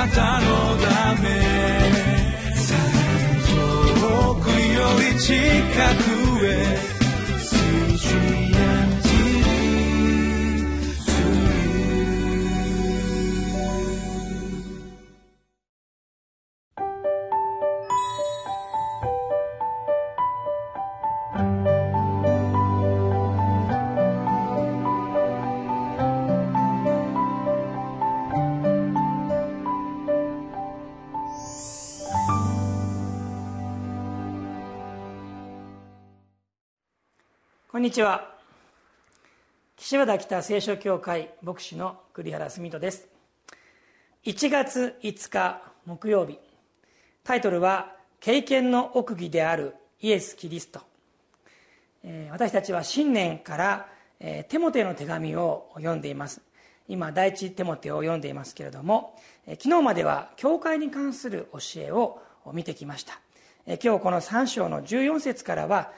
なたのため。遠くより近く。んにちは。岸和田北聖書協会牧師の栗原澄人です。1月5日木曜日。タイトルは「経験の奥義であるイエス・キリスト」私たちは新年からテモテの手紙を読んでいます。今第一テモテを読んでいますけれども昨日までは教会に関する教えを見てきました。今日この3章の14節からは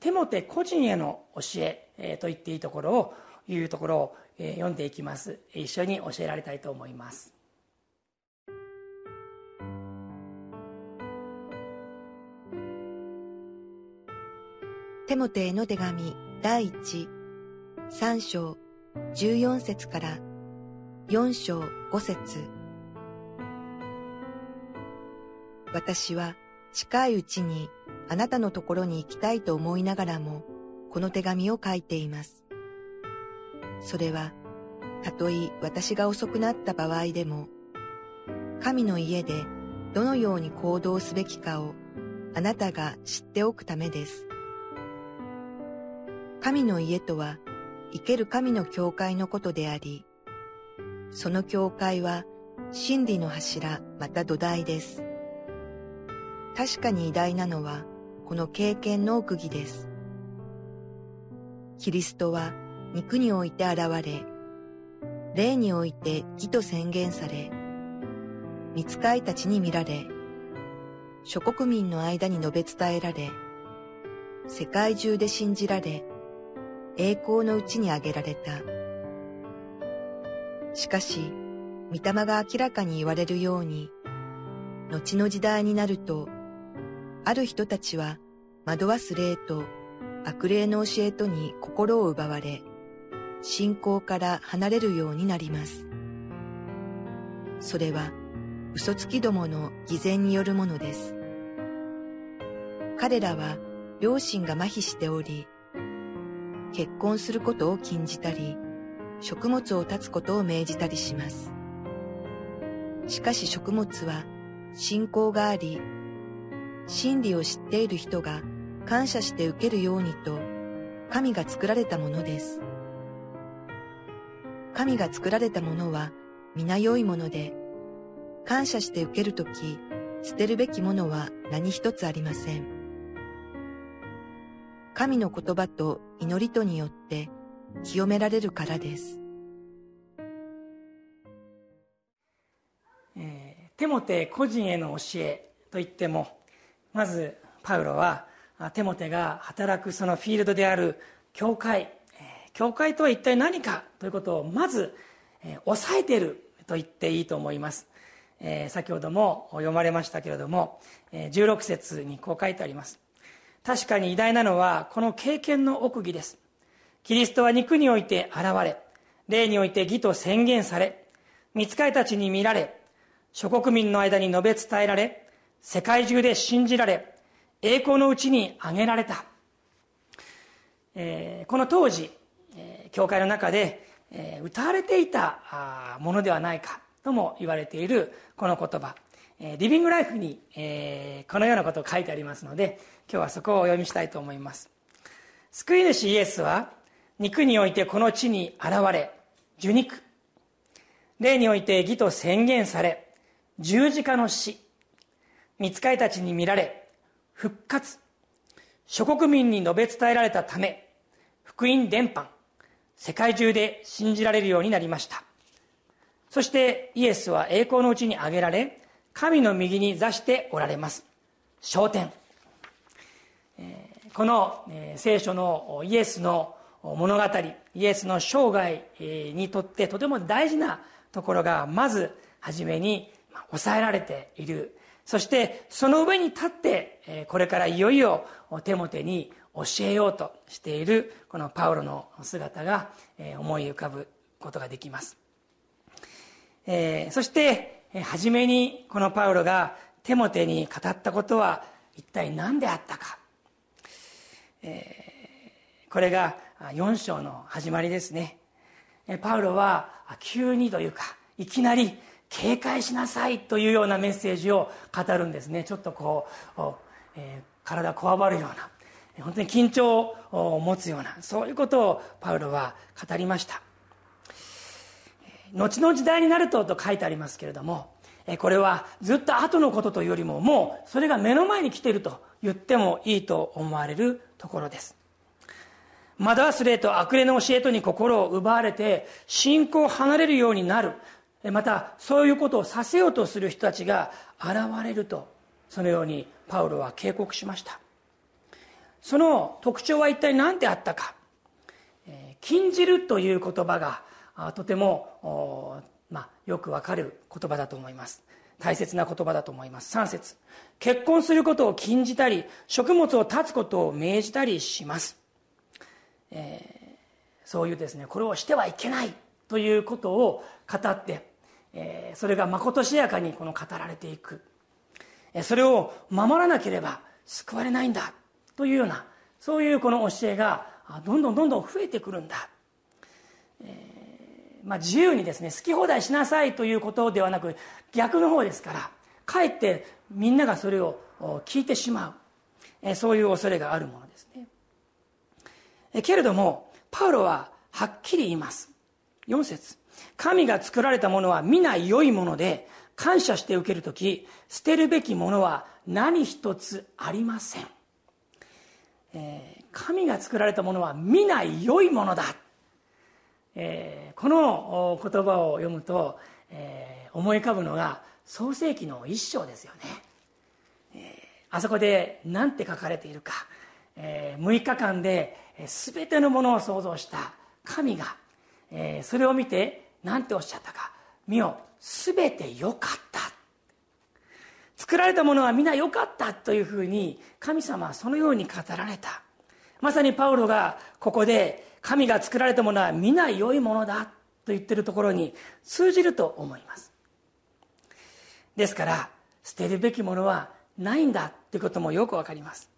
テモテ個人への教えと言っていいところをいうところを読んでいきます。一緒に教えられたいと思います。テモテへの手紙第一3章14節から4章5節。私は近いうちにあなたのところに行きたいと思いながらも、この手紙を書いています。それは、たとえ私が遅くなった場合でも、神の家でどのように行動すべきかをあなたが知っておくためです。神の家とは生ける神の教会のことであり、その教会は真理の柱また土台です。確かに偉大なのはこの経験の奥義です。キリストは肉において現れ、霊において義と宣言され、見つかいたちに見られ、諸国民の間に述べ伝えられ、世界中で信じられ、栄光のうちに挙げられた。しかし、御霊が明らかに言われるように、後の時代になると、ある人たちは惑わす霊と悪霊の教えとに心を奪われ、信仰から離れるようになります。それは嘘つきどもの偽善によるものです。彼らは両親が麻痺しており、結婚することを禁じたり、食物を断つことを命じたりします。しかし食物は信仰があり、真理を知っている人が感謝して受けるようにと神が作られたものです。神が作られたものは皆良いもので、感謝して受けるとき、捨てるべきものは何一つありません。神の言葉と祈りとによって清められるからです。えー、テモテ個人への教えといってもまずパウロはテモテが働くそのフィールドである教会教会とは一体何かということをまず押さえていると言っていいと思います。先ほども読まれましたけれども16節にこう書いてあります。確かに偉大なのはこの経験の奥義です。キリストは肉において現れ霊において義と宣言され見つかりたちに見られ諸国民の間に述べ伝えられ世界中で信じられ栄光のうちに挙げられた、えー、この当時、えー、教会の中で、えー、歌われていたものではないかとも言われているこの言葉、えー、リビングライフに、えー、このようなことを書いてありますので今日はそこをお読みしたいと思います。救い主イエスは肉においてこの地に現れ受肉。霊において義と宣言され十字架の死。見つかりたちに見られ復活。諸国民に述べ伝えられたため福音伝播。世界中で信じられるようになりました。そしてイエスは栄光のうちに挙げられ神の右に座しておられます。焦点この聖書のイエスの物語イエスの生涯にとってとても大事なところがまず初めに抑えられている。そしてその上に立ってこれからいよいよテモテに教えようとしているこのパウロの姿が思い浮かぶことができます、えそして初めにこのパウロがテモテに語ったことは一体何であったか、えこれが4章の始まりですね。パウロは急にというかいきなり警戒しなさいというようなメッセージを語るんですね。ちょっとこう、えー、体こわばるような本当に緊張を持つようなそういうことをパウロは語りました。後の時代になるとと書いてありますけれどもこれはずっと後のことというよりももうそれが目の前に来ていると言ってもいいと思われるところです。惑わす霊と悪霊の教えとに心を奪われて信仰を離れるようになる。またそういうことをさせようとする人たちが現れるとそのようにパウロは警告しました。その特徴は一体何であったか「禁じる」という言葉がとても、まあ、よくわかる言葉だと思います。大切な言葉だと思います。3節。結婚することを禁じたり食物を断つことを命じたりします、えー、そういうですねこれをしてはいけないということを語ってそれがまことしやかにこの語られていく、それを守らなければ救われないんだ。というようなそういうこの教えがどんどんどんどん増えてくるんだ、えー、まあ、自由にですね好き放題しなさいということではなく逆の方ですからかえってみんながそれを聞いてしまう、えそういう恐れがあるものですね、えけれどもパウロははっきり言います。4節。神が作られたものは皆良いもので感謝して受ける時捨てるべきものは何一つありません、えー、神が作られたものは皆良いものだ、えー、この言葉を読むと、えー、思い浮かぶのが創世紀の一章ですよね、えー、あそこで何て書かれているか、えー、6日間で全てのものを創造した神が、えー、それを見て何ておっしゃったか。見よ。全て良かった。作られたものは皆良かったというふうに神様はそのように語られた。まさにパウロがここで神が作られたものは皆良いものだ。と言ってるところに通じると思います。ですから捨てるべきものはないんだということもよくわかります。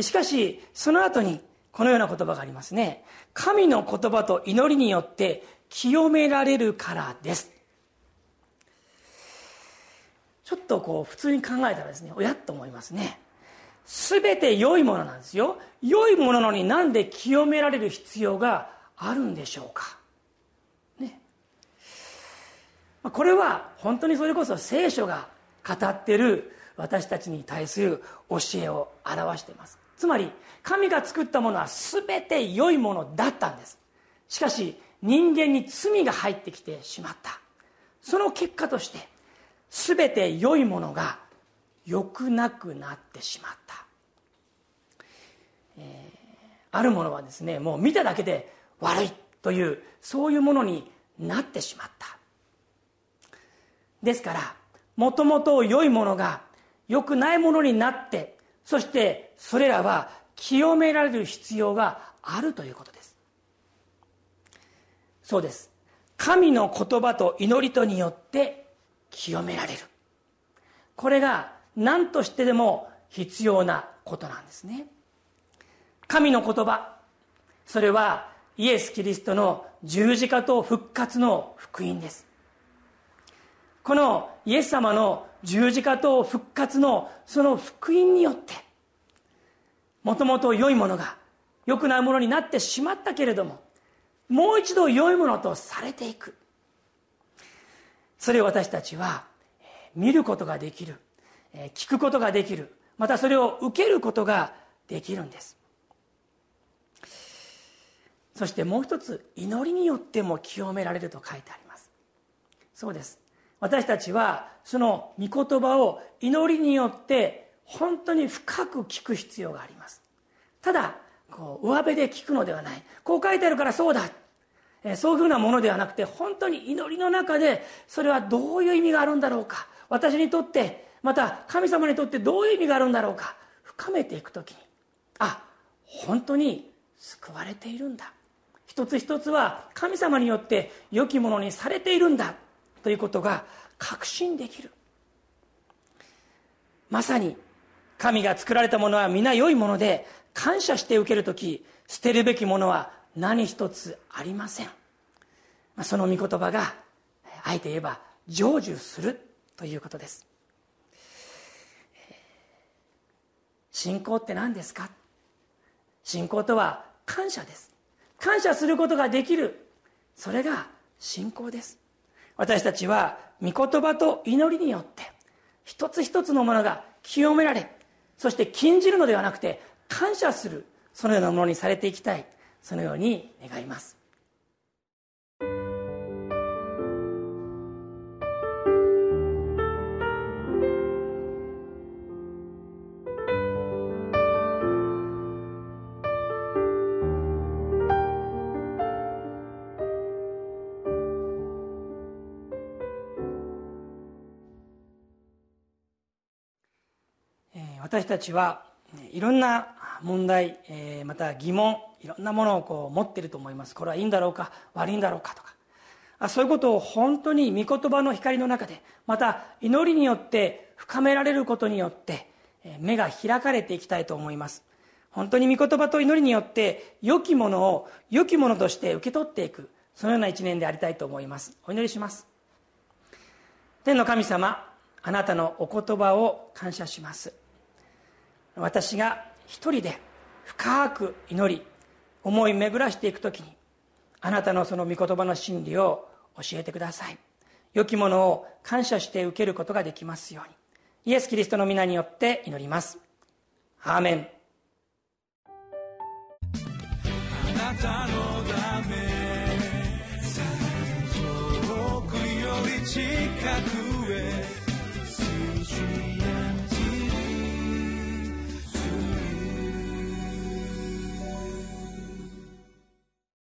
しかしその後にこのような言葉がありますね。神の言葉と祈りによって清められるからです。ちょっとこう普通に考えたらですねおやっと思いますね。全て良いものなんですよ。良いもののになんで清められる必要があるんでしょうか。ね。これは本当にそれこそ聖書が語ってる私たちに対する教えを表しています。つまり神が作ったものは全て良いものだったんです。しかし人間に罪が入ってきてしまった。その結果として全て良いものが良くなくなってしまった、えー、あるものはですねもう見ただけで悪いというそういうものになってしまった。ですからもともと良いものが良くないものになってそしてそれらは清められる必要があるということ。そうです。神の言葉と祈りとによって清められる。これが何としてでも必要なことなんですね。神の言葉。それはイエス・キリストの十字架と復活の福音です。このイエス様の十字架と復活のその福音によってもともと良いものが良くないものになってしまったけれどももう一度良いものとされていく。それを私たちは見ることができる。聞くことができる。またそれを受けることができるんです。そしてもう一つ祈りによっても清められると書いてあります。そうです。私たちはその御言葉を祈りによって本当に深く聞く必要があります。ただこう上辺で聞くのではない。こう書いてあるからそうだ。そういうふうなものではなくて本当に祈りの中でそれはどういう意味があるんだろうか。私にとってまた神様にとってどういう意味があるんだろうか。深めていく時にあ本当に救われているんだ。一つ一つは神様によって良きものにされているんだ。ということが確信できる。まさに神が作られたものは皆良いもので感謝して受ける時捨てるべきものは何一つありません。その御言葉があえて言えば成就するということです。信仰って何ですか？信仰とは感謝です。感謝することができる。それが信仰です。私たちは御言葉と祈りによって一つ一つのものが清められそして禁じるのではなくて感謝するそのようなものにされていきたいそのように願います。私たちはいろんな問題、えー、また疑問いろんなものをこう持ってると思います。これはいいんだろうか悪いんだろうかとか。あそういうことを本当に御言葉の光の中でまた祈りによって深められることによって目が開かれていきたいと思います。本当に御言葉と祈りによって良きものを良きものとして受け取っていくそのような一年でありたいと思います。お祈りします。天の神様あなたのお言葉を感謝します。私が一人で深く祈り思い巡らしていく時にあなたのその御言葉の真理を教えてください。良きものを感謝して受けることができますように。イエス・キリストの皆によって祈ります。アーメン。あなたのため遠くより近くへ。